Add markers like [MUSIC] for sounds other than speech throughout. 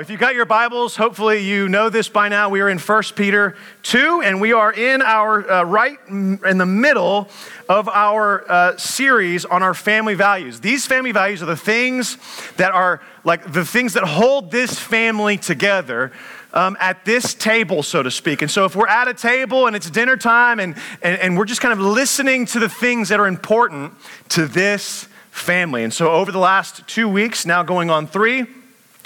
If you've got your Bibles, hopefully you know this by now. We are in 1 Peter 2, and we are in our uh, right in the middle of our uh, series on our family values. These family values are the things that are like the things that hold this family together. Um, at this table, so to speak. And so, if we're at a table and it's dinner time and, and, and we're just kind of listening to the things that are important to this family. And so, over the last two weeks, now going on three,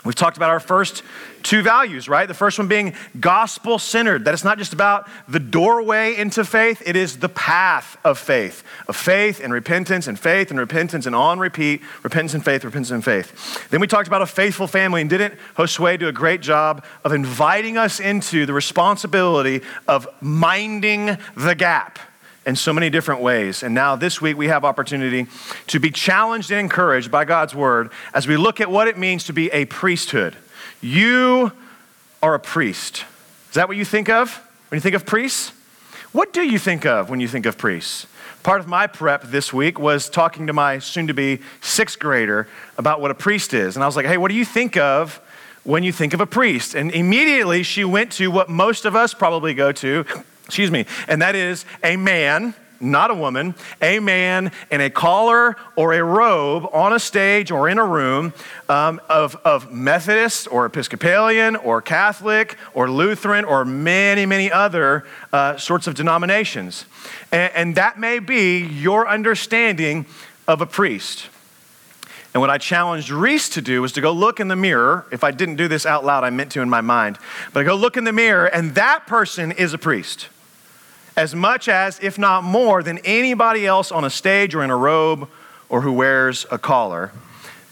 We've talked about our first two values, right? The first one being gospel centered, that it's not just about the doorway into faith, it is the path of faith, of faith and repentance and faith and repentance and on repeat, repentance and faith, repentance and faith. Then we talked about a faithful family, and didn't Josue do a great job of inviting us into the responsibility of minding the gap? In so many different ways. And now this week we have opportunity to be challenged and encouraged by God's word as we look at what it means to be a priesthood. You are a priest. Is that what you think of when you think of priests? What do you think of when you think of priests? Part of my prep this week was talking to my soon to be sixth grader about what a priest is. And I was like, hey, what do you think of when you think of a priest? And immediately she went to what most of us probably go to excuse me, and that is a man, not a woman, a man in a collar or a robe on a stage or in a room um, of, of Methodist or Episcopalian or Catholic or Lutheran or many, many other uh, sorts of denominations. And, and that may be your understanding of a priest. And what I challenged Reese to do was to go look in the mirror. If I didn't do this out loud, I meant to in my mind. But I go look in the mirror, and that person is a priest as much as, if not more, than anybody else on a stage or in a robe or who wears a collar.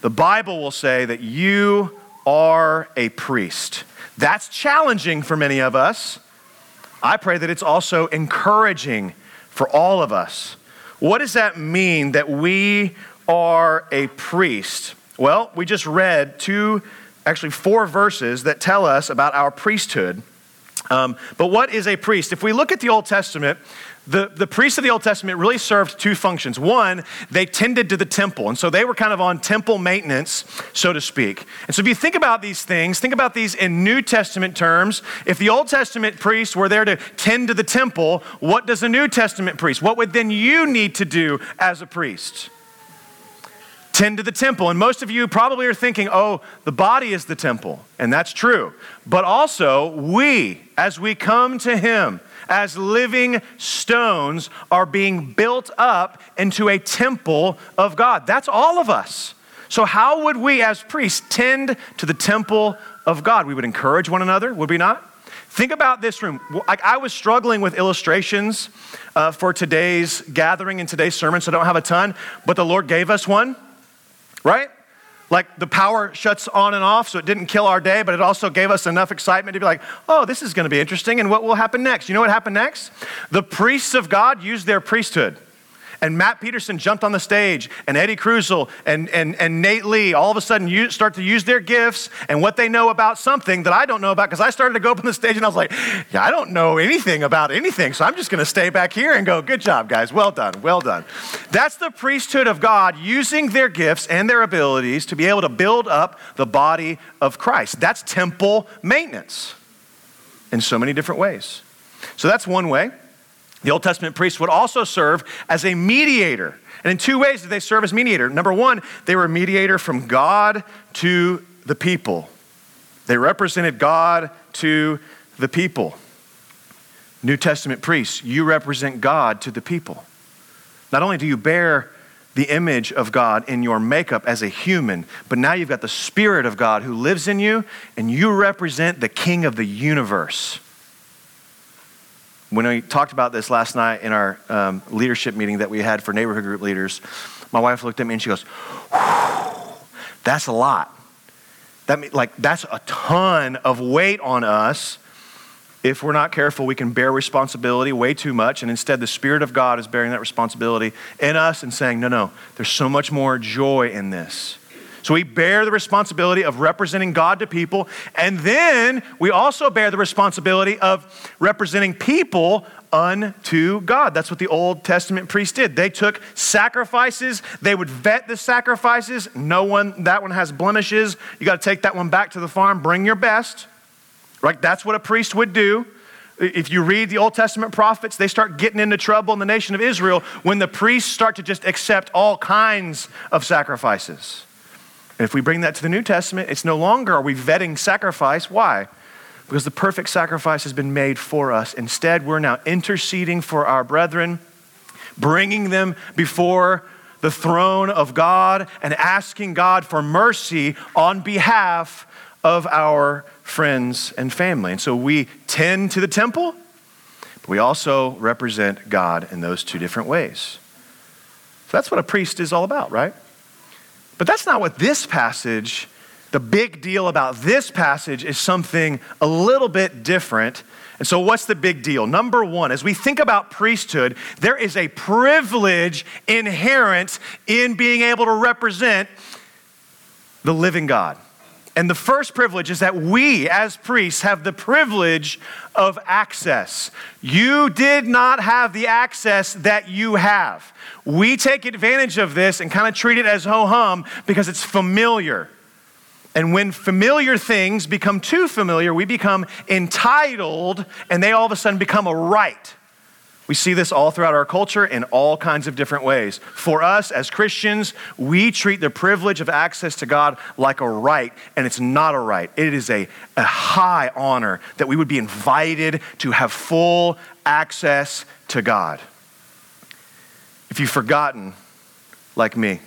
The Bible will say that you are a priest. That's challenging for many of us. I pray that it's also encouraging for all of us. What does that mean that we are a priest? Well, we just read two, actually four verses that tell us about our priesthood. Um, but what is a priest? If we look at the Old Testament, the, the priests of the Old Testament really served two functions. One, they tended to the temple, and so they were kind of on temple maintenance, so to speak. And so if you think about these things, think about these in New Testament terms. If the Old Testament priests were there to tend to the temple, what does a New Testament priest? What would then you need to do as a priest? Tend to the temple. And most of you probably are thinking, oh, the body is the temple. And that's true. But also, we, as we come to Him, as living stones, are being built up into a temple of God. That's all of us. So, how would we, as priests, tend to the temple of God? We would encourage one another, would we not? Think about this room. I was struggling with illustrations uh, for today's gathering and today's sermon, so I don't have a ton, but the Lord gave us one right? Like the power shuts on and off, so it didn't kill our day, but it also gave us enough excitement to be like, oh, this is going to be interesting. And what will happen next? You know what happened next? The priests of God used their priesthood. And Matt Peterson jumped on the stage, and Eddie Cruzel and, and, and Nate Lee all of a sudden use, start to use their gifts and what they know about something that I don't know about because I started to go up on the stage and I was like, yeah, I don't know anything about anything, so I'm just going to stay back here and go, good job, guys. Well done, well done. That's the priesthood of God using their gifts and their abilities to be able to build up the body of Christ. That's temple maintenance in so many different ways. So that's one way. The Old Testament priests would also serve as a mediator. And in two ways did they serve as mediator. Number one, they were a mediator from God to the people. They represented God to the people. New Testament priests, you represent God to the people. Not only do you bear the image of God in your makeup as a human, but now you've got the Spirit of God who lives in you, and you represent the King of the universe. When we talked about this last night in our um, leadership meeting that we had for neighborhood group leaders, my wife looked at me and she goes, That's a lot. That, like, that's a ton of weight on us. If we're not careful, we can bear responsibility way too much. And instead, the Spirit of God is bearing that responsibility in us and saying, No, no, there's so much more joy in this. So we bear the responsibility of representing God to people, and then we also bear the responsibility of representing people unto God. That's what the Old Testament priests did. They took sacrifices, they would vet the sacrifices. No one, that one has blemishes. You got to take that one back to the farm, bring your best. Right? That's what a priest would do. If you read the Old Testament prophets, they start getting into trouble in the nation of Israel when the priests start to just accept all kinds of sacrifices. And if we bring that to the New Testament, it's no longer are we vetting sacrifice. Why? Because the perfect sacrifice has been made for us. Instead, we're now interceding for our brethren, bringing them before the throne of God and asking God for mercy on behalf of our friends and family. And so we tend to the temple, but we also represent God in those two different ways. So that's what a priest is all about, right? But that's not what this passage, the big deal about this passage is something a little bit different. And so, what's the big deal? Number one, as we think about priesthood, there is a privilege inherent in being able to represent the living God. And the first privilege is that we, as priests, have the privilege of access. You did not have the access that you have. We take advantage of this and kind of treat it as ho hum because it's familiar. And when familiar things become too familiar, we become entitled and they all of a sudden become a right. We see this all throughout our culture in all kinds of different ways. For us as Christians, we treat the privilege of access to God like a right, and it's not a right. It is a, a high honor that we would be invited to have full access to God. If you've forgotten, like me,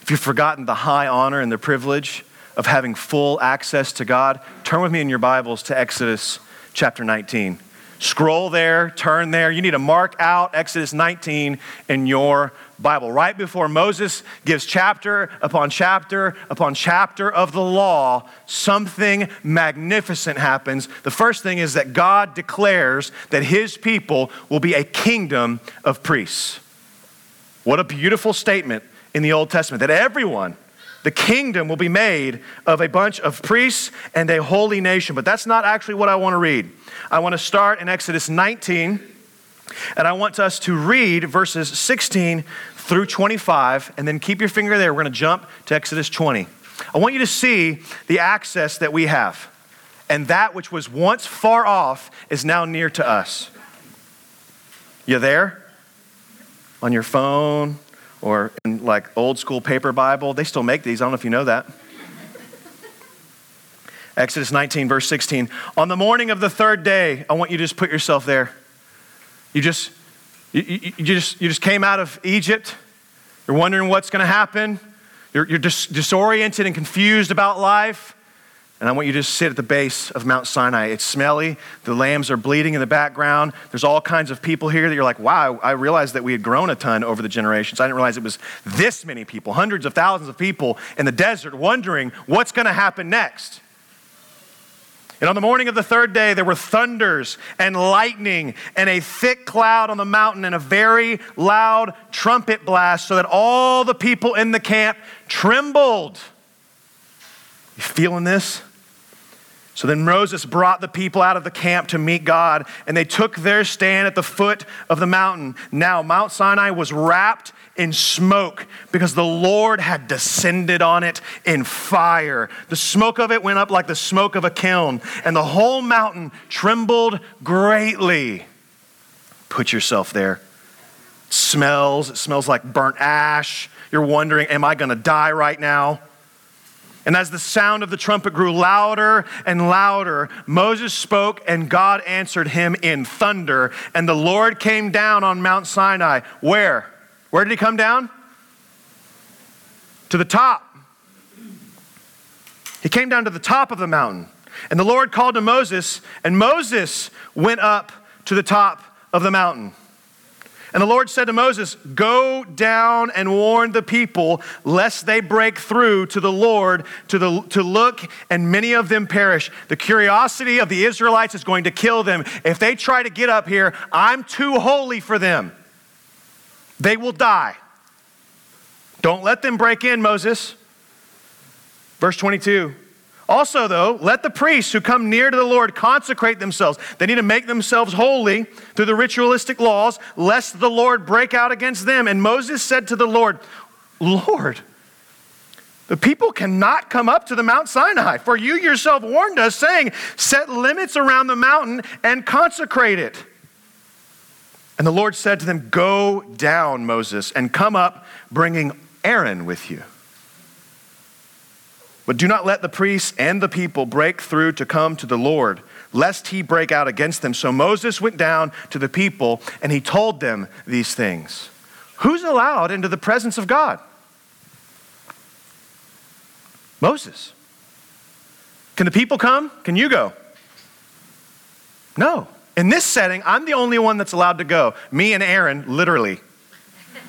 if you've forgotten the high honor and the privilege of having full access to God, turn with me in your Bibles to Exodus chapter 19. Scroll there, turn there. You need to mark out Exodus 19 in your Bible. Right before Moses gives chapter upon chapter upon chapter of the law, something magnificent happens. The first thing is that God declares that his people will be a kingdom of priests. What a beautiful statement in the Old Testament that everyone, the kingdom will be made of a bunch of priests and a holy nation. But that's not actually what I want to read. I want to start in Exodus 19, and I want us to read verses 16 through 25, and then keep your finger there. We're going to jump to Exodus 20. I want you to see the access that we have, and that which was once far off is now near to us. You there? On your phone or in like old school paper Bible? They still make these. I don't know if you know that. Exodus 19, verse 16. On the morning of the third day, I want you to just put yourself there. You just, you, you, you just, you just came out of Egypt. You're wondering what's going to happen. You're, you're dis- disoriented and confused about life. And I want you to just sit at the base of Mount Sinai. It's smelly. The lambs are bleeding in the background. There's all kinds of people here that you're like, wow, I realized that we had grown a ton over the generations. I didn't realize it was this many people, hundreds of thousands of people in the desert wondering what's going to happen next. And on the morning of the third day, there were thunders and lightning and a thick cloud on the mountain and a very loud trumpet blast, so that all the people in the camp trembled. You feeling this? So then Moses brought the people out of the camp to meet God, and they took their stand at the foot of the mountain. Now, Mount Sinai was wrapped in smoke because the Lord had descended on it in fire. The smoke of it went up like the smoke of a kiln, and the whole mountain trembled greatly. Put yourself there. It smells, it smells like burnt ash. You're wondering, am I going to die right now? And as the sound of the trumpet grew louder and louder, Moses spoke and God answered him in thunder. And the Lord came down on Mount Sinai. Where? Where did he come down? To the top. He came down to the top of the mountain. And the Lord called to Moses, and Moses went up to the top of the mountain. And the Lord said to Moses, Go down and warn the people, lest they break through to the Lord to, the, to look, and many of them perish. The curiosity of the Israelites is going to kill them. If they try to get up here, I'm too holy for them. They will die. Don't let them break in, Moses. Verse 22. Also, though, let the priests who come near to the Lord consecrate themselves. They need to make themselves holy through the ritualistic laws, lest the Lord break out against them. And Moses said to the Lord, Lord, the people cannot come up to the Mount Sinai, for you yourself warned us, saying, Set limits around the mountain and consecrate it. And the Lord said to them, Go down, Moses, and come up, bringing Aaron with you. But do not let the priests and the people break through to come to the Lord, lest he break out against them. So Moses went down to the people and he told them these things. Who's allowed into the presence of God? Moses. Can the people come? Can you go? No. In this setting, I'm the only one that's allowed to go. Me and Aaron, literally. [LAUGHS]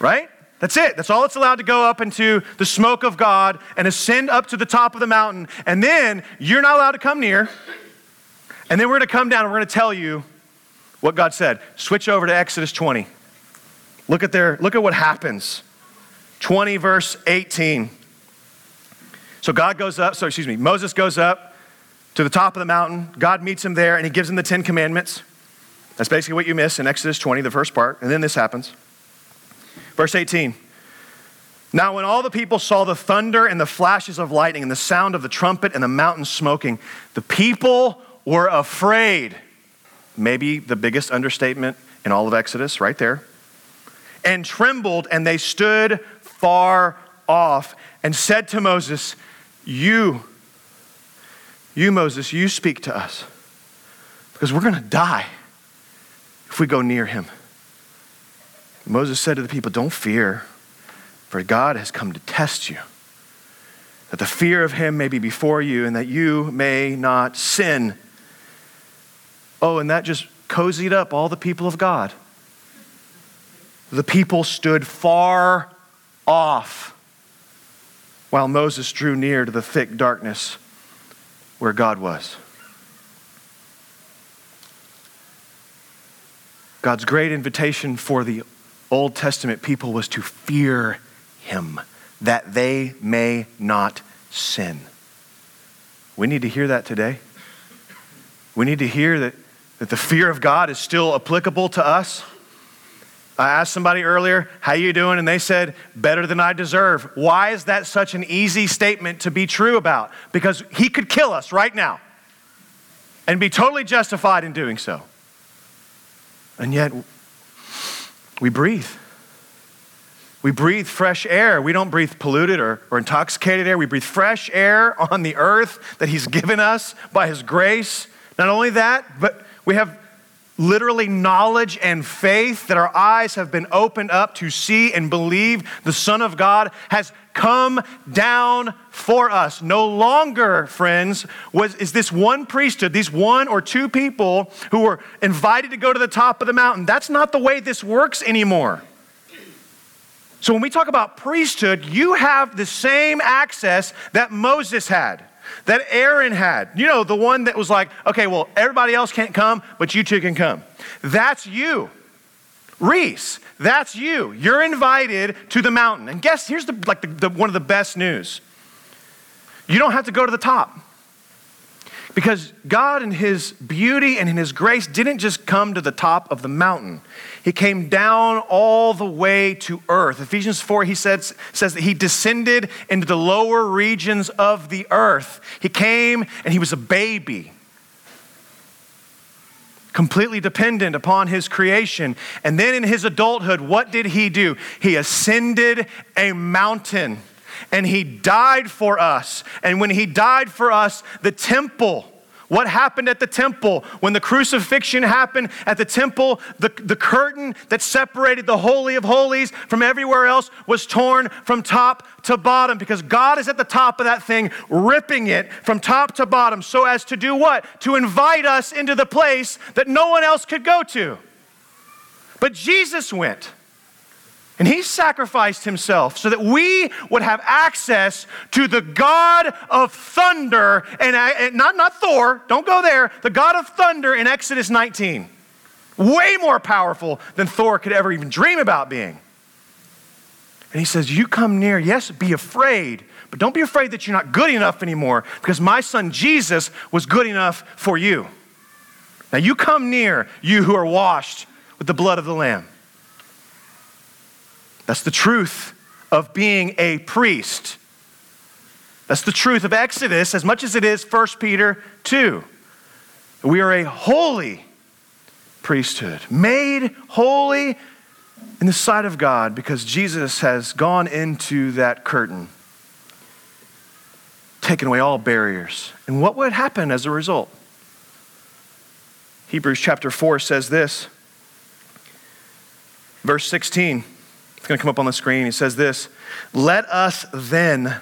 right? That's it. That's all it's allowed to go up into the smoke of God and ascend up to the top of the mountain. And then you're not allowed to come near. And then we're going to come down and we're going to tell you what God said. Switch over to Exodus 20. Look at there, look at what happens. 20 verse 18. So God goes up, so excuse me, Moses goes up to the top of the mountain. God meets him there and he gives him the 10 commandments. That's basically what you miss in Exodus 20, the first part. And then this happens. Verse 18. Now, when all the people saw the thunder and the flashes of lightning and the sound of the trumpet and the mountain smoking, the people were afraid. Maybe the biggest understatement in all of Exodus, right there. And trembled, and they stood far off and said to Moses, You, you, Moses, you speak to us because we're going to die if we go near him. Moses said to the people, Don't fear, for God has come to test you, that the fear of him may be before you, and that you may not sin. Oh, and that just cozied up all the people of God. The people stood far off while Moses drew near to the thick darkness where God was. God's great invitation for the Old Testament people was to fear him that they may not sin. We need to hear that today. We need to hear that, that the fear of God is still applicable to us. I asked somebody earlier, how you doing? And they said, better than I deserve. Why is that such an easy statement to be true about? Because he could kill us right now and be totally justified in doing so. And yet, we breathe. We breathe fresh air. We don't breathe polluted or, or intoxicated air. We breathe fresh air on the earth that He's given us by His grace. Not only that, but we have literally knowledge and faith that our eyes have been opened up to see and believe the Son of God has come down for us. No longer, friends, was, is this one priesthood, these one or two people who were invited to go to the top of the mountain. That's not the way this works anymore. So when we talk about priesthood, you have the same access that Moses had that Aaron had. You know, the one that was like, okay, well, everybody else can't come, but you two can come. That's you. Reese, that's you. You're invited to the mountain. And guess, here's the, like the, the, one of the best news. You don't have to go to the top. Because God, in His beauty and in His grace, didn't just come to the top of the mountain. He came down all the way to earth. Ephesians 4, he says, says that He descended into the lower regions of the earth. He came and He was a baby, completely dependent upon His creation. And then in His adulthood, what did He do? He ascended a mountain and he died for us. And when he died for us, the temple, what happened at the temple? When the crucifixion happened at the temple, the, the curtain that separated the Holy of Holies from everywhere else was torn from top to bottom because God is at the top of that thing, ripping it from top to bottom so as to do what? To invite us into the place that no one else could go to. But Jesus went. And he sacrificed himself so that we would have access to the God of thunder, and, uh, and not, not Thor, don't go there, the God of thunder in Exodus 19. Way more powerful than Thor could ever even dream about being. And he says, You come near, yes, be afraid, but don't be afraid that you're not good enough anymore because my son Jesus was good enough for you. Now you come near, you who are washed with the blood of the Lamb. That's the truth of being a priest. That's the truth of Exodus as much as it is 1 Peter 2. We are a holy priesthood, made holy in the sight of God because Jesus has gone into that curtain, taken away all barriers. And what would happen as a result? Hebrews chapter 4 says this, verse 16. It's going to come up on the screen. He says this Let us then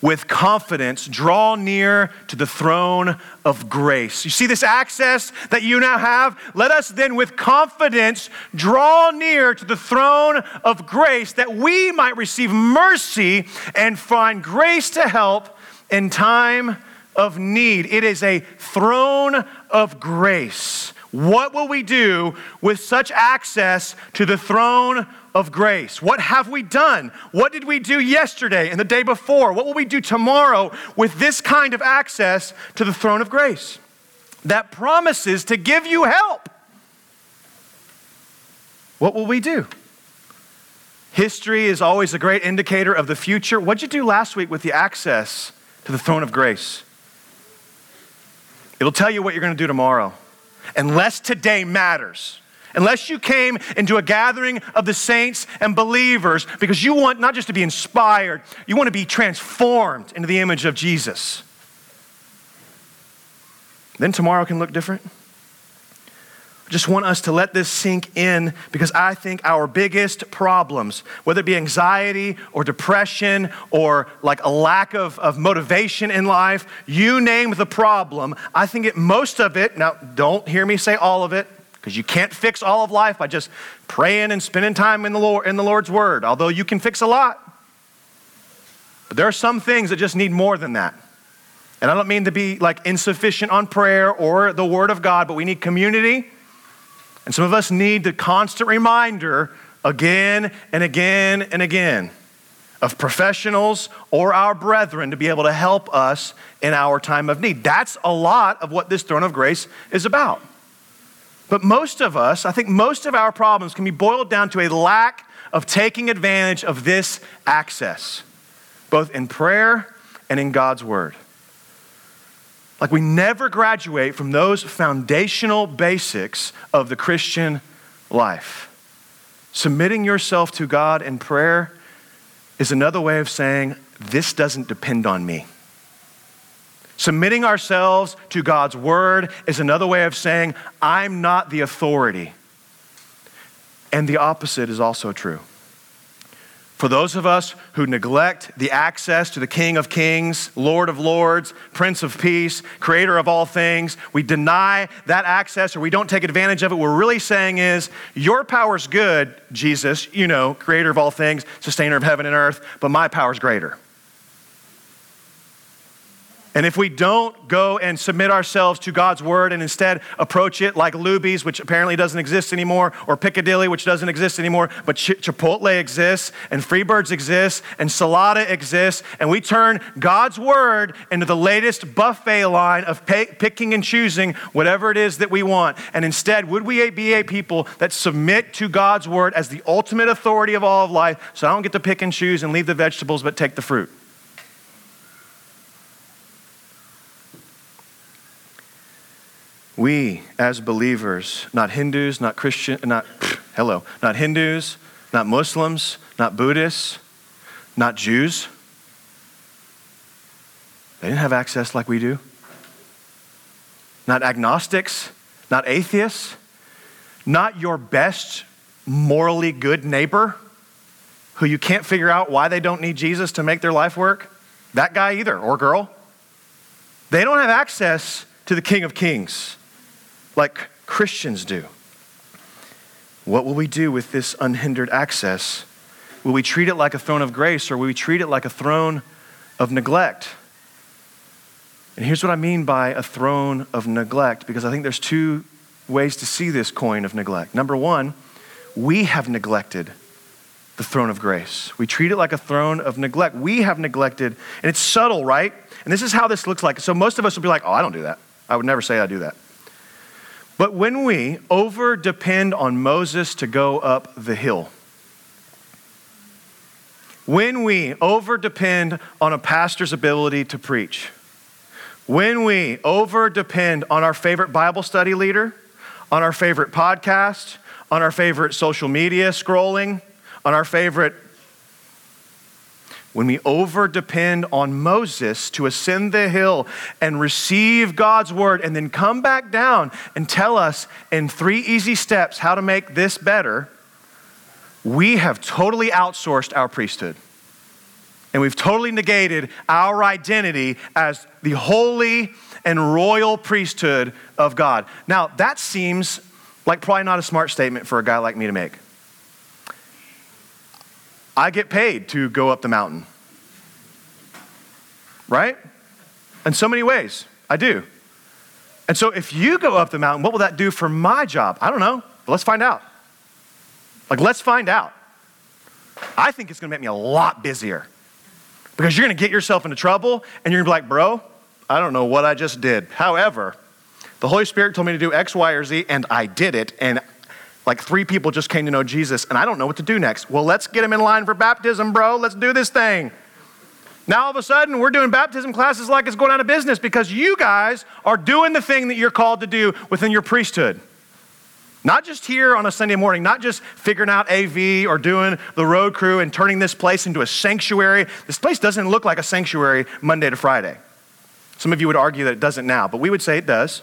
with confidence draw near to the throne of grace. You see this access that you now have? Let us then with confidence draw near to the throne of grace that we might receive mercy and find grace to help in time of need. It is a throne of grace. What will we do with such access to the throne of grace. What have we done? What did we do yesterday and the day before? What will we do tomorrow with this kind of access to the throne of grace that promises to give you help? What will we do? History is always a great indicator of the future. What'd you do last week with the access to the throne of grace? It'll tell you what you're going to do tomorrow, unless today matters unless you came into a gathering of the saints and believers because you want not just to be inspired, you want to be transformed into the image of Jesus. Then tomorrow can look different. Just want us to let this sink in because I think our biggest problems, whether it be anxiety or depression or like a lack of, of motivation in life, you name the problem, I think it, most of it, now don't hear me say all of it, because you can't fix all of life by just praying and spending time in the, Lord, in the Lord's Word, although you can fix a lot. But there are some things that just need more than that. And I don't mean to be like insufficient on prayer or the Word of God, but we need community. And some of us need the constant reminder again and again and again of professionals or our brethren to be able to help us in our time of need. That's a lot of what this throne of grace is about. But most of us, I think most of our problems can be boiled down to a lack of taking advantage of this access, both in prayer and in God's Word. Like we never graduate from those foundational basics of the Christian life. Submitting yourself to God in prayer is another way of saying, This doesn't depend on me. Submitting ourselves to God's word is another way of saying, I'm not the authority. And the opposite is also true. For those of us who neglect the access to the King of Kings, Lord of Lords, Prince of Peace, Creator of all things, we deny that access or we don't take advantage of it, what we're really saying is, Your power's good, Jesus, you know, Creator of all things, Sustainer of heaven and earth, but my power's greater. And if we don't go and submit ourselves to God's word and instead approach it like Luby's, which apparently doesn't exist anymore, or Piccadilly, which doesn't exist anymore, but Ch- Chipotle exists, and Freebirds exists, and Salata exists, and we turn God's word into the latest buffet line of pay- picking and choosing whatever it is that we want. And instead, would we be a people that submit to God's word as the ultimate authority of all of life so I don't get to pick and choose and leave the vegetables but take the fruit? We, as believers, not Hindus, not Christian, not, [SNIFFS] hello, not Hindus, not Muslims, not Buddhists, not Jews, they didn't have access like we do. Not agnostics, not atheists, not your best morally good neighbor who you can't figure out why they don't need Jesus to make their life work. That guy either, or girl. They don't have access to the King of Kings like Christians do. What will we do with this unhindered access? Will we treat it like a throne of grace or will we treat it like a throne of neglect? And here's what I mean by a throne of neglect, because I think there's two ways to see this coin of neglect. Number one, we have neglected the throne of grace. We treat it like a throne of neglect. We have neglected, and it's subtle, right? And this is how this looks like. So most of us will be like, oh, I don't do that. I would never say I do that. But when we over depend on Moses to go up the hill, when we over depend on a pastor's ability to preach, when we over depend on our favorite Bible study leader, on our favorite podcast, on our favorite social media scrolling, on our favorite when we over depend on Moses to ascend the hill and receive God's word and then come back down and tell us in three easy steps how to make this better, we have totally outsourced our priesthood. And we've totally negated our identity as the holy and royal priesthood of God. Now, that seems like probably not a smart statement for a guy like me to make. I get paid to go up the mountain. Right? In so many ways, I do. And so if you go up the mountain, what will that do for my job? I don't know, but let's find out. Like, let's find out. I think it's gonna make me a lot busier because you're gonna get yourself into trouble and you're gonna be like, bro, I don't know what I just did. However, the Holy Spirit told me to do X, Y, or Z, and I did it, and like three people just came to know Jesus, and I don't know what to do next. Well, let's get them in line for baptism, bro. Let's do this thing. Now, all of a sudden, we're doing baptism classes like it's going out of business because you guys are doing the thing that you're called to do within your priesthood. Not just here on a Sunday morning, not just figuring out AV or doing the road crew and turning this place into a sanctuary. This place doesn't look like a sanctuary Monday to Friday. Some of you would argue that it doesn't now, but we would say it does.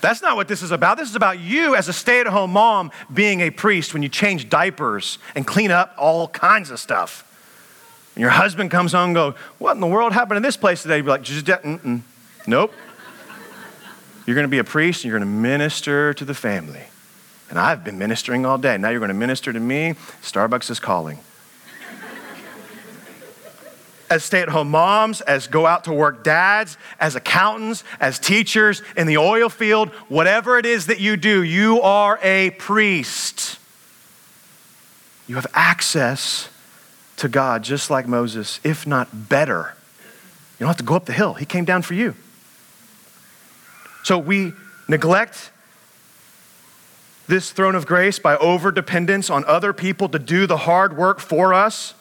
That's not what this is about. This is about you as a stay at home mom being a priest when you change diapers and clean up all kinds of stuff. And your husband comes home and goes, What in the world happened in this place today? You'd be like, Just, uh, mm-mm. Nope. You're going to be a priest and you're going to minister to the family. And I've been ministering all day. Now you're going to minister to me. Starbucks is calling as stay at home moms, as go out to work dads, as accountants, as teachers in the oil field, whatever it is that you do, you are a priest. You have access to God just like Moses, if not better. You don't have to go up the hill, He came down for you. So we neglect this throne of grace by over dependence on other people to do the hard work for us.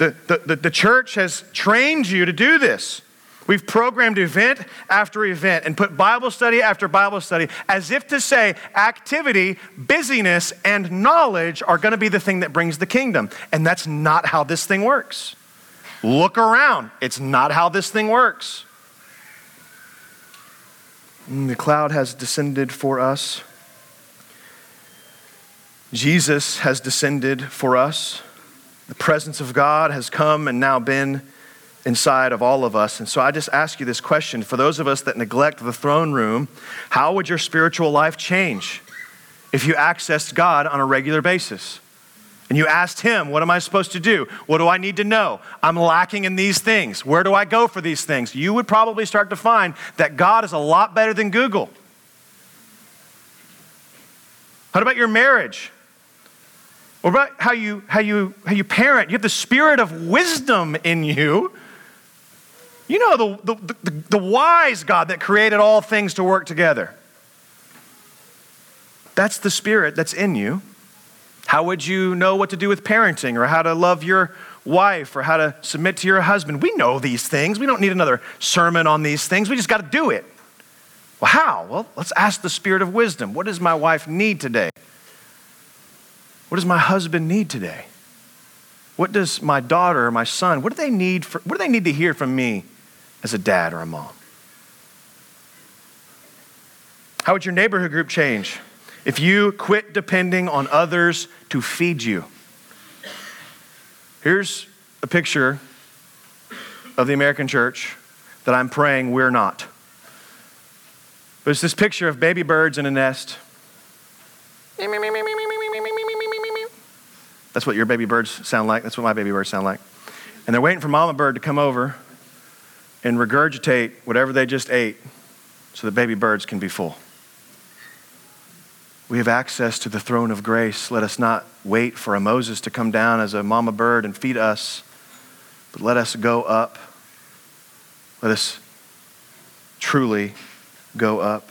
The, the, the, church has trained you to do this. We've programmed event after event and put Bible study after Bible study as if to say activity, busyness, and knowledge are going to be the thing that brings the kingdom. And that's not how this thing works. Look around. It's not how this thing works. And mm, the cloud has descended for us. Jesus has descended for us. The presence of God has come and now been inside of all of us. And so I just ask you this question for those of us that neglect the throne room, how would your spiritual life change if you accessed God on a regular basis? And you asked him, What am I supposed to do? What do I need to know? I'm lacking in these things. Where do I go for these things? You would probably start to find that God is a lot better than Google. What about your marriage? What about how you, how, you, how you parent? You have the spirit of wisdom in you. You know the, the, the, the wise God that created all things to work together. That's the spirit that's in you. How would you know what to do with parenting or how to love your wife or how to submit to your husband? We know these things. We don't need another sermon on these things. We just got to do it. Well, how? Well, let's ask the spirit of wisdom. What does my wife need today? What does my husband need today? What does my daughter or my son, what do they need for, what do they need to hear from me as a dad or a mom? How would your neighborhood group change if you quit depending on others to feed you? Here's a picture of the American church that I'm praying we're not. But it's this picture of baby birds in a nest. That's what your baby birds sound like. That's what my baby birds sound like. And they're waiting for mama bird to come over and regurgitate whatever they just ate so the baby birds can be full. we have access to the throne of grace. Let us not wait for a Moses to come down as a mama bird and feed us, but let us go up. Let us truly go up.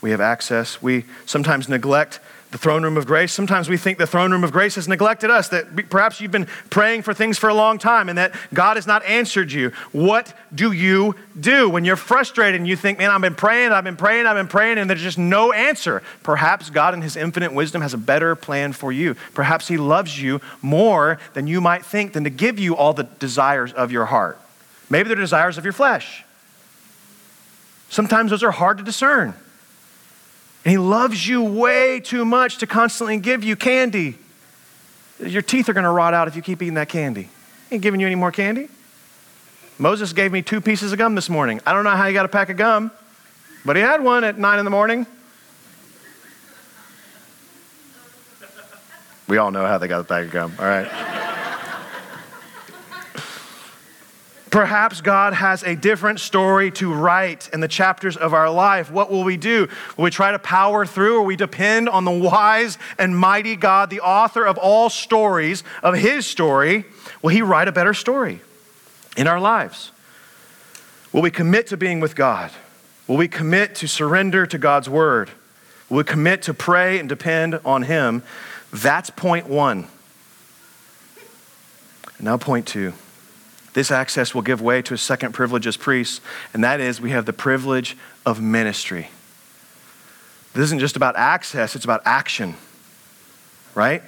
We have access. We sometimes neglect the throne room of grace. Sometimes we think the throne room of grace has neglected us, that perhaps you've been praying for things for a long time and that God has not answered you. What do you do when you're frustrated and you think, man, I've been praying, I've been praying, I've been praying, and there's just no answer? Perhaps God, in His infinite wisdom, has a better plan for you. Perhaps He loves you more than you might think, than to give you all the desires of your heart. Maybe they're desires of your flesh. Sometimes those are hard to discern. And He loves you way too much to constantly give you candy. Your teeth are going to rot out if you keep eating that candy. He ain't giving you any more candy. Moses gave me two pieces of gum this morning. I don't know how he got a pack of gum, but he had one at nine in the morning. We all know how they got a pack of gum, all right? Perhaps God has a different story to write in the chapters of our life. What will we do? Will we try to power through or we depend on the wise and mighty God, the author of all stories, of his story? Will he write a better story in our lives? Will we commit to being with God? Will we commit to surrender to God's word? Will we commit to pray and depend on him? That's point one. Now, point two. This access will give way to a second privilege as priests, and that is we have the privilege of ministry. This isn't just about access, it's about action, right?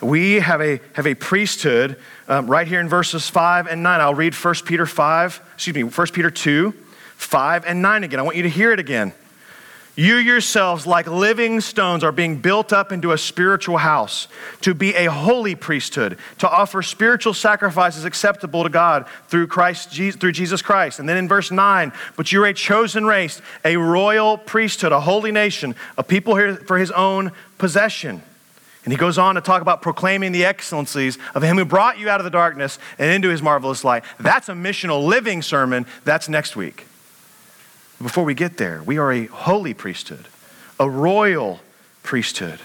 We have a, have a priesthood um, right here in verses 5 and 9. I'll read 1 Peter 5, excuse me, 1 Peter 2, 5 and 9 again. I want you to hear it again. You yourselves, like living stones, are being built up into a spiritual house to be a holy priesthood, to offer spiritual sacrifices acceptable to God through Christ, through Jesus Christ. And then in verse 9, but you're a chosen race, a royal priesthood, a holy nation, a people here for his own possession. And he goes on to talk about proclaiming the excellencies of him who brought you out of the darkness and into his marvelous light. That's a missional living sermon. That's next week. Before we get there, we are a holy priesthood, a royal priesthood.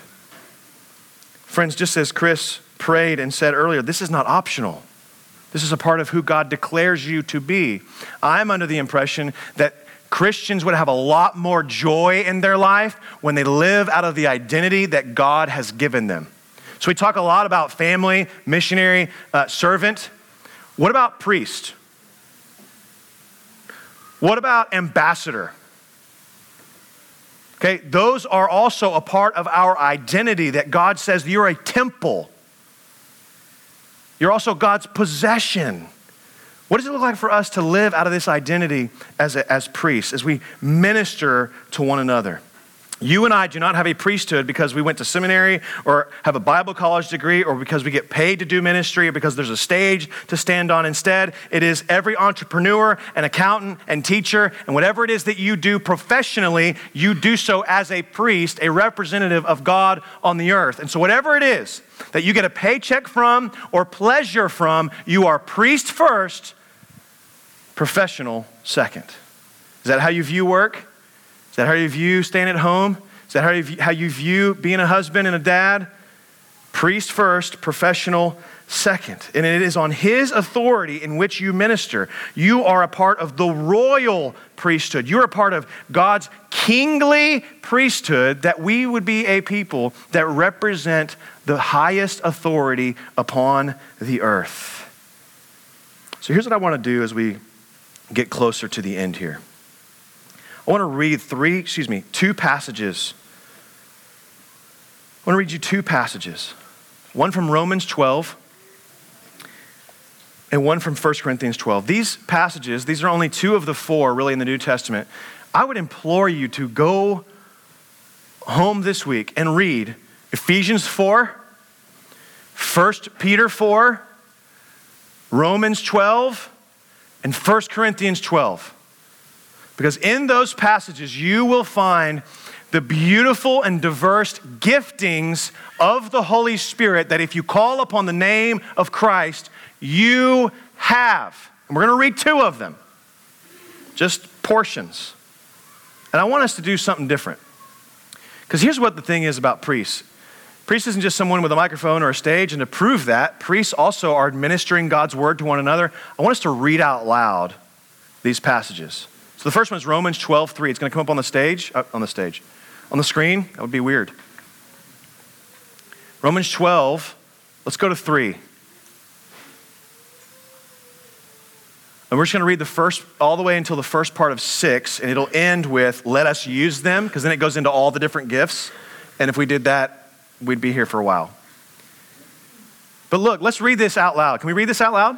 Friends, just as Chris prayed and said earlier, this is not optional. This is a part of who God declares you to be. I'm under the impression that Christians would have a lot more joy in their life when they live out of the identity that God has given them. So we talk a lot about family, missionary, uh, servant. What about priest? What about ambassador? Okay, those are also a part of our identity that God says you're a temple. You're also God's possession. What does it look like for us to live out of this identity as, a, as priests, as we minister to one another? You and I do not have a priesthood because we went to seminary or have a Bible college degree or because we get paid to do ministry or because there's a stage to stand on. Instead, it is every entrepreneur and accountant and teacher and whatever it is that you do professionally, you do so as a priest, a representative of God on the earth. And so, whatever it is that you get a paycheck from or pleasure from, you are priest first, professional second. Is that how you view work? That how you view staying at home? Is that how you, view, how you view being a husband and a dad? Priest first, professional second. And it is on his authority in which you minister. You are a part of the royal priesthood. You're a part of God's kingly priesthood that we would be a people that represent the highest authority upon the earth. So here's what I want to do as we get closer to the end here. I want to read three, excuse me, two passages. I want to read you two passages. One from Romans 12 and one from 1 Corinthians 12. These passages, these are only two of the four really in the New Testament. I would implore you to go home this week and read Ephesians 4, 1 Peter 4, Romans 12, and 1 Corinthians 12. Because in those passages, you will find the beautiful and diverse giftings of the Holy Spirit that if you call upon the name of Christ, you have. And we're going to read two of them, just portions. And I want us to do something different. Because here's what the thing is about priests priest isn't just someone with a microphone or a stage, and to prove that, priests also are administering God's word to one another. I want us to read out loud these passages. So the first one is Romans 12, 3. It's going to come up on the stage, uh, on the stage, on the screen. That would be weird. Romans 12, let's go to 3. And we're just going to read the first, all the way until the first part of 6, and it'll end with, let us use them, because then it goes into all the different gifts. And if we did that, we'd be here for a while. But look, let's read this out loud. Can we read this out loud?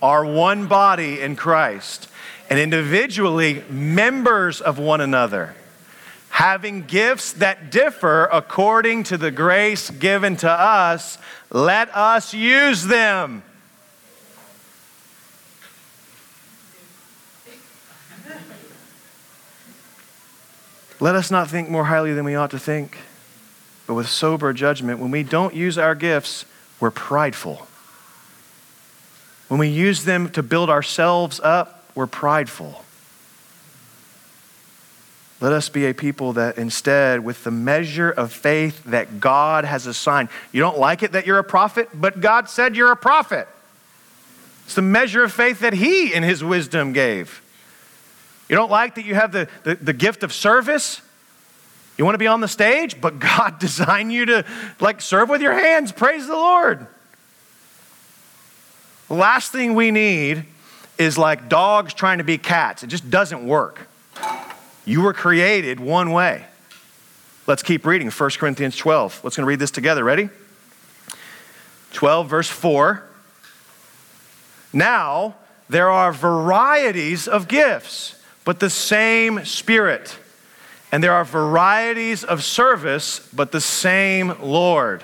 are one body in Christ and individually members of one another, having gifts that differ according to the grace given to us, let us use them. Let us not think more highly than we ought to think, but with sober judgment. When we don't use our gifts, we're prideful. When we use them to build ourselves up, we're prideful. Let us be a people that instead, with the measure of faith that God has assigned, you don't like it that you're a prophet, but God said you're a prophet. It's the measure of faith that He, in His wisdom, gave. You don't like that you have the, the, the gift of service? You want to be on the stage, but [LAUGHS] God designed you to like serve with your hands. Praise the Lord. Last thing we need is like dogs trying to be cats. It just doesn't work. You were created one way. Let's keep reading 1 Corinthians 12. Let's going to read this together. Ready? 12, verse 4. Now, there are varieties of gifts, but the same Spirit. And there are varieties of service, but the same Lord.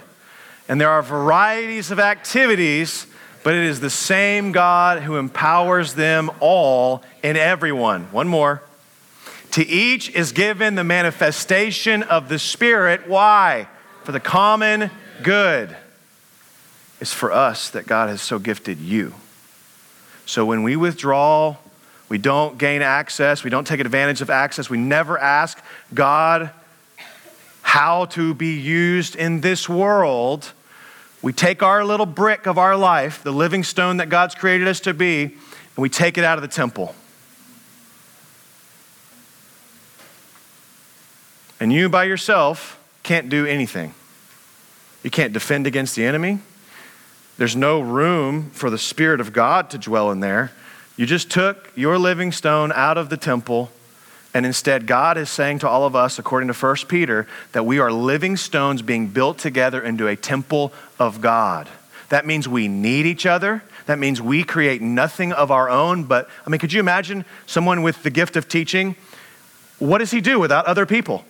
And there are varieties of activities but it is the same God who empowers them all in everyone. One more. To each is given the manifestation of the Spirit. Why? For the common good. It's for us that God has so gifted you. So when we withdraw, we don't gain access, we don't take advantage of access, we never ask God how to be used in this world we take our little brick of our life, the living stone that God's created us to be, and we take it out of the temple. And you by yourself can't do anything. You can't defend against the enemy. There's no room for the Spirit of God to dwell in there. You just took your living stone out of the temple and instead, God is saying to all of us, according to 1 Peter, that we are living stones being built together into a temple of God. That means we need each other. That means we create nothing of our own. But, I mean, could you imagine someone with the gift of teaching? What does he do without other people?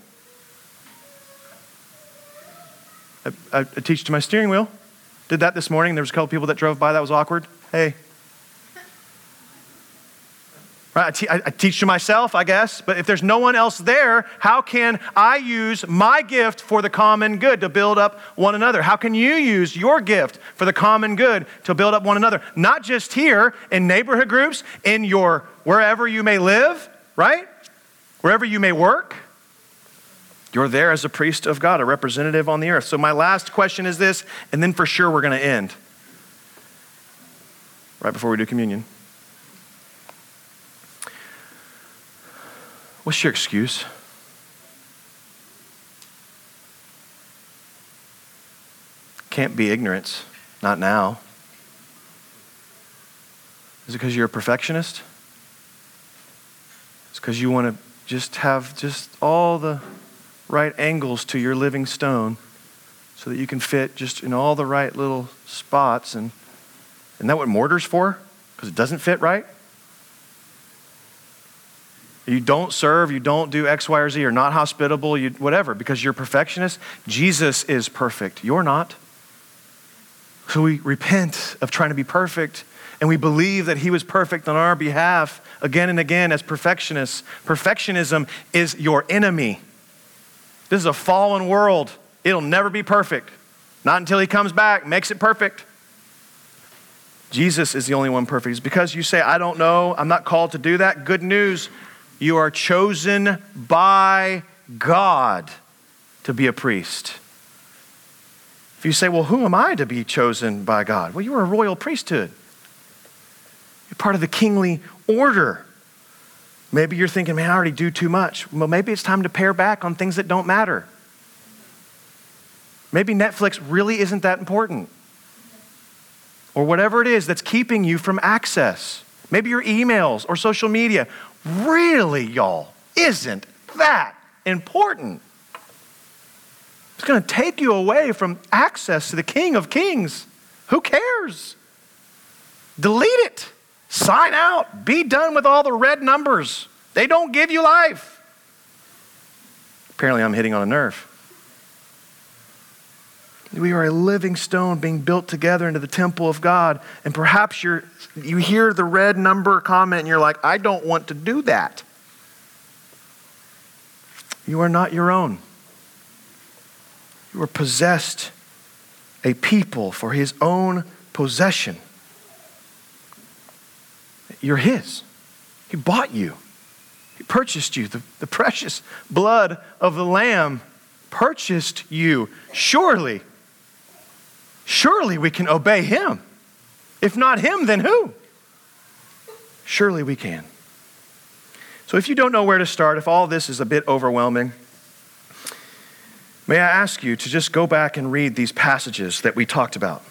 I, I, I teach to my steering wheel. Did that this morning. There was a couple people that drove by. That was awkward. Hey, Right? I, te- I teach to myself, I guess, but if there's no one else there, how can I use my gift for the common good to build up one another? How can you use your gift for the common good to build up one another? Not just here in neighborhood groups, in your wherever you may live, right? Wherever you may work. You're there as a priest of God, a representative on the earth. So, my last question is this, and then for sure we're going to end right before we do communion. What's your excuse? Can't be ignorance. Not now. Is it because you're a perfectionist? It's because you want to just have just all the right angles to your living stone so that you can fit just in all the right little spots. And isn't that what mortar's for? Because it doesn't fit right? You don't serve, you don't do X, Y, or Z, you're not hospitable, you, whatever, because you're perfectionist, Jesus is perfect. You're not. So we repent of trying to be perfect and we believe that he was perfect on our behalf again and again as perfectionists. Perfectionism is your enemy. This is a fallen world. It'll never be perfect. Not until he comes back, makes it perfect. Jesus is the only one perfect. It's because you say, I don't know, I'm not called to do that. Good news. You are chosen by God to be a priest. If you say, Well, who am I to be chosen by God? Well, you are a royal priesthood. You're part of the kingly order. Maybe you're thinking, man, I already do too much. Well, maybe it's time to pare back on things that don't matter. Maybe Netflix really isn't that important. Or whatever it is that's keeping you from access. Maybe your emails or social media really, y'all, isn't that important. It's going to take you away from access to the King of Kings. Who cares? Delete it. Sign out. Be done with all the red numbers. They don't give you life. Apparently, I'm hitting on a nerve. We are a living stone being built together into the temple of God. And perhaps you're, you hear the red number comment and you're like, I don't want to do that. You are not your own. You are possessed a people for his own possession. You're his. He bought you, he purchased you. The, the precious blood of the Lamb purchased you. Surely Surely we can obey him. If not him, then who? Surely we can. So if you don't know where to start, if all this is a bit overwhelming, may I ask you to just go back and read these passages that we talked about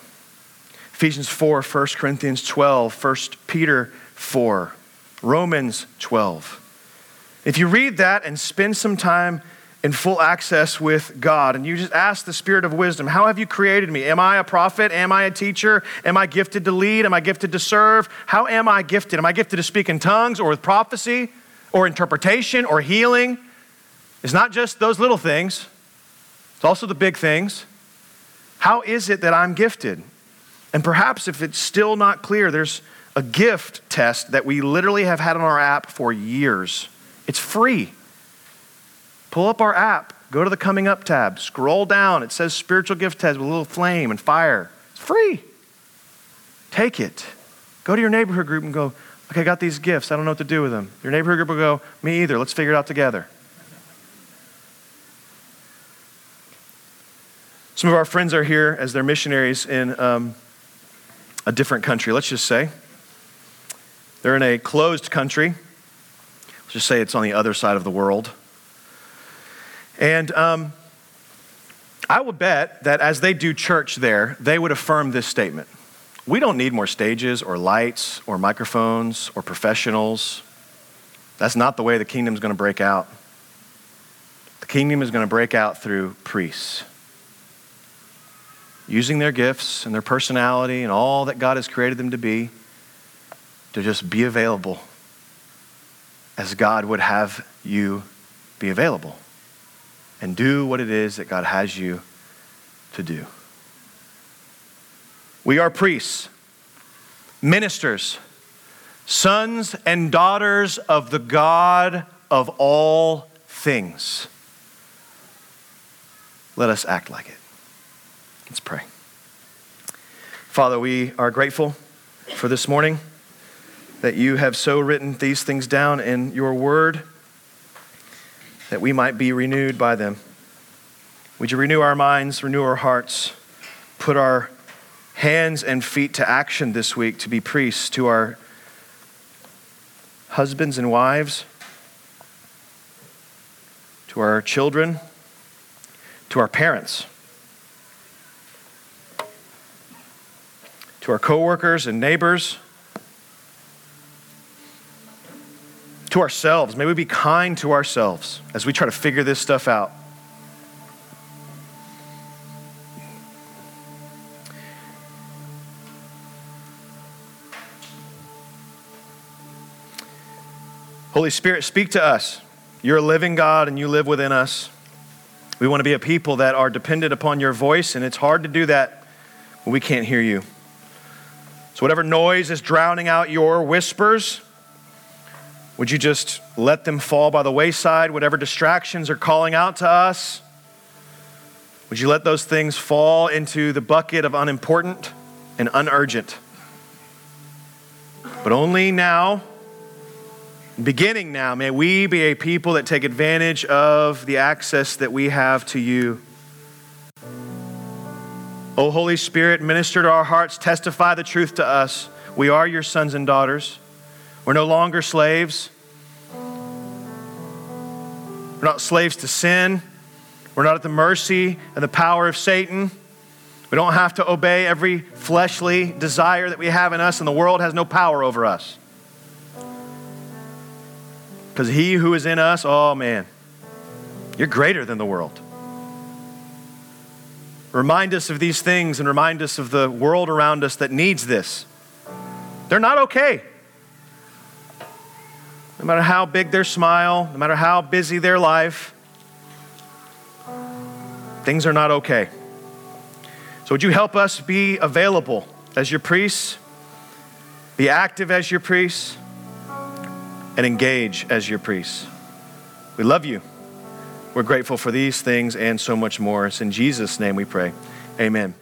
Ephesians 4, 1 Corinthians 12, 1 Peter 4, Romans 12. If you read that and spend some time in full access with God. And you just ask the Spirit of wisdom, How have you created me? Am I a prophet? Am I a teacher? Am I gifted to lead? Am I gifted to serve? How am I gifted? Am I gifted to speak in tongues or with prophecy or interpretation or healing? It's not just those little things, it's also the big things. How is it that I'm gifted? And perhaps if it's still not clear, there's a gift test that we literally have had on our app for years. It's free. Pull up our app, go to the Coming Up tab, scroll down. It says Spiritual Gift Test with a little flame and fire. It's free. Take it. Go to your neighborhood group and go, okay, I got these gifts. I don't know what to do with them. Your neighborhood group will go, me either. Let's figure it out together. Some of our friends are here as they're missionaries in um, a different country, let's just say. They're in a closed country. Let's just say it's on the other side of the world. And um, I would bet that as they do church there, they would affirm this statement We don't need more stages or lights or microphones or professionals. That's not the way the kingdom is going to break out. The kingdom is going to break out through priests, using their gifts and their personality and all that God has created them to be to just be available as God would have you be available and do what it is that God has you to do. We are priests, ministers, sons and daughters of the God of all things. Let us act like it. Let's pray. Father, we are grateful for this morning that you have so written these things down in your word that we might be renewed by them. Would you renew our minds, renew our hearts, put our hands and feet to action this week to be priests to our husbands and wives, to our children, to our parents, to our coworkers and neighbors to ourselves. May we be kind to ourselves as we try to figure this stuff out. Holy Spirit, speak to us. You're a living God and you live within us. We want to be a people that are dependent upon your voice, and it's hard to do that when we can't hear you. So, whatever noise is drowning out your whispers, would you just let them fall by the wayside? Whatever distractions are calling out to us, would you let those things fall into the bucket of unimportant and unurgent? But only now Beginning now, may we be a people that take advantage of the access that we have to you. O Holy Spirit, minister to our hearts, testify the truth to us. We are your sons and daughters. We're no longer slaves. We're not slaves to sin. We're not at the mercy and the power of Satan. We don't have to obey every fleshly desire that we have in us, and the world has no power over us. Because he who is in us, oh man, you're greater than the world. Remind us of these things and remind us of the world around us that needs this. They're not okay. No matter how big their smile, no matter how busy their life, things are not okay. So, would you help us be available as your priests, be active as your priests? and engage as your priests. We love you. We're grateful for these things and so much more. It's in Jesus' name we pray. Amen.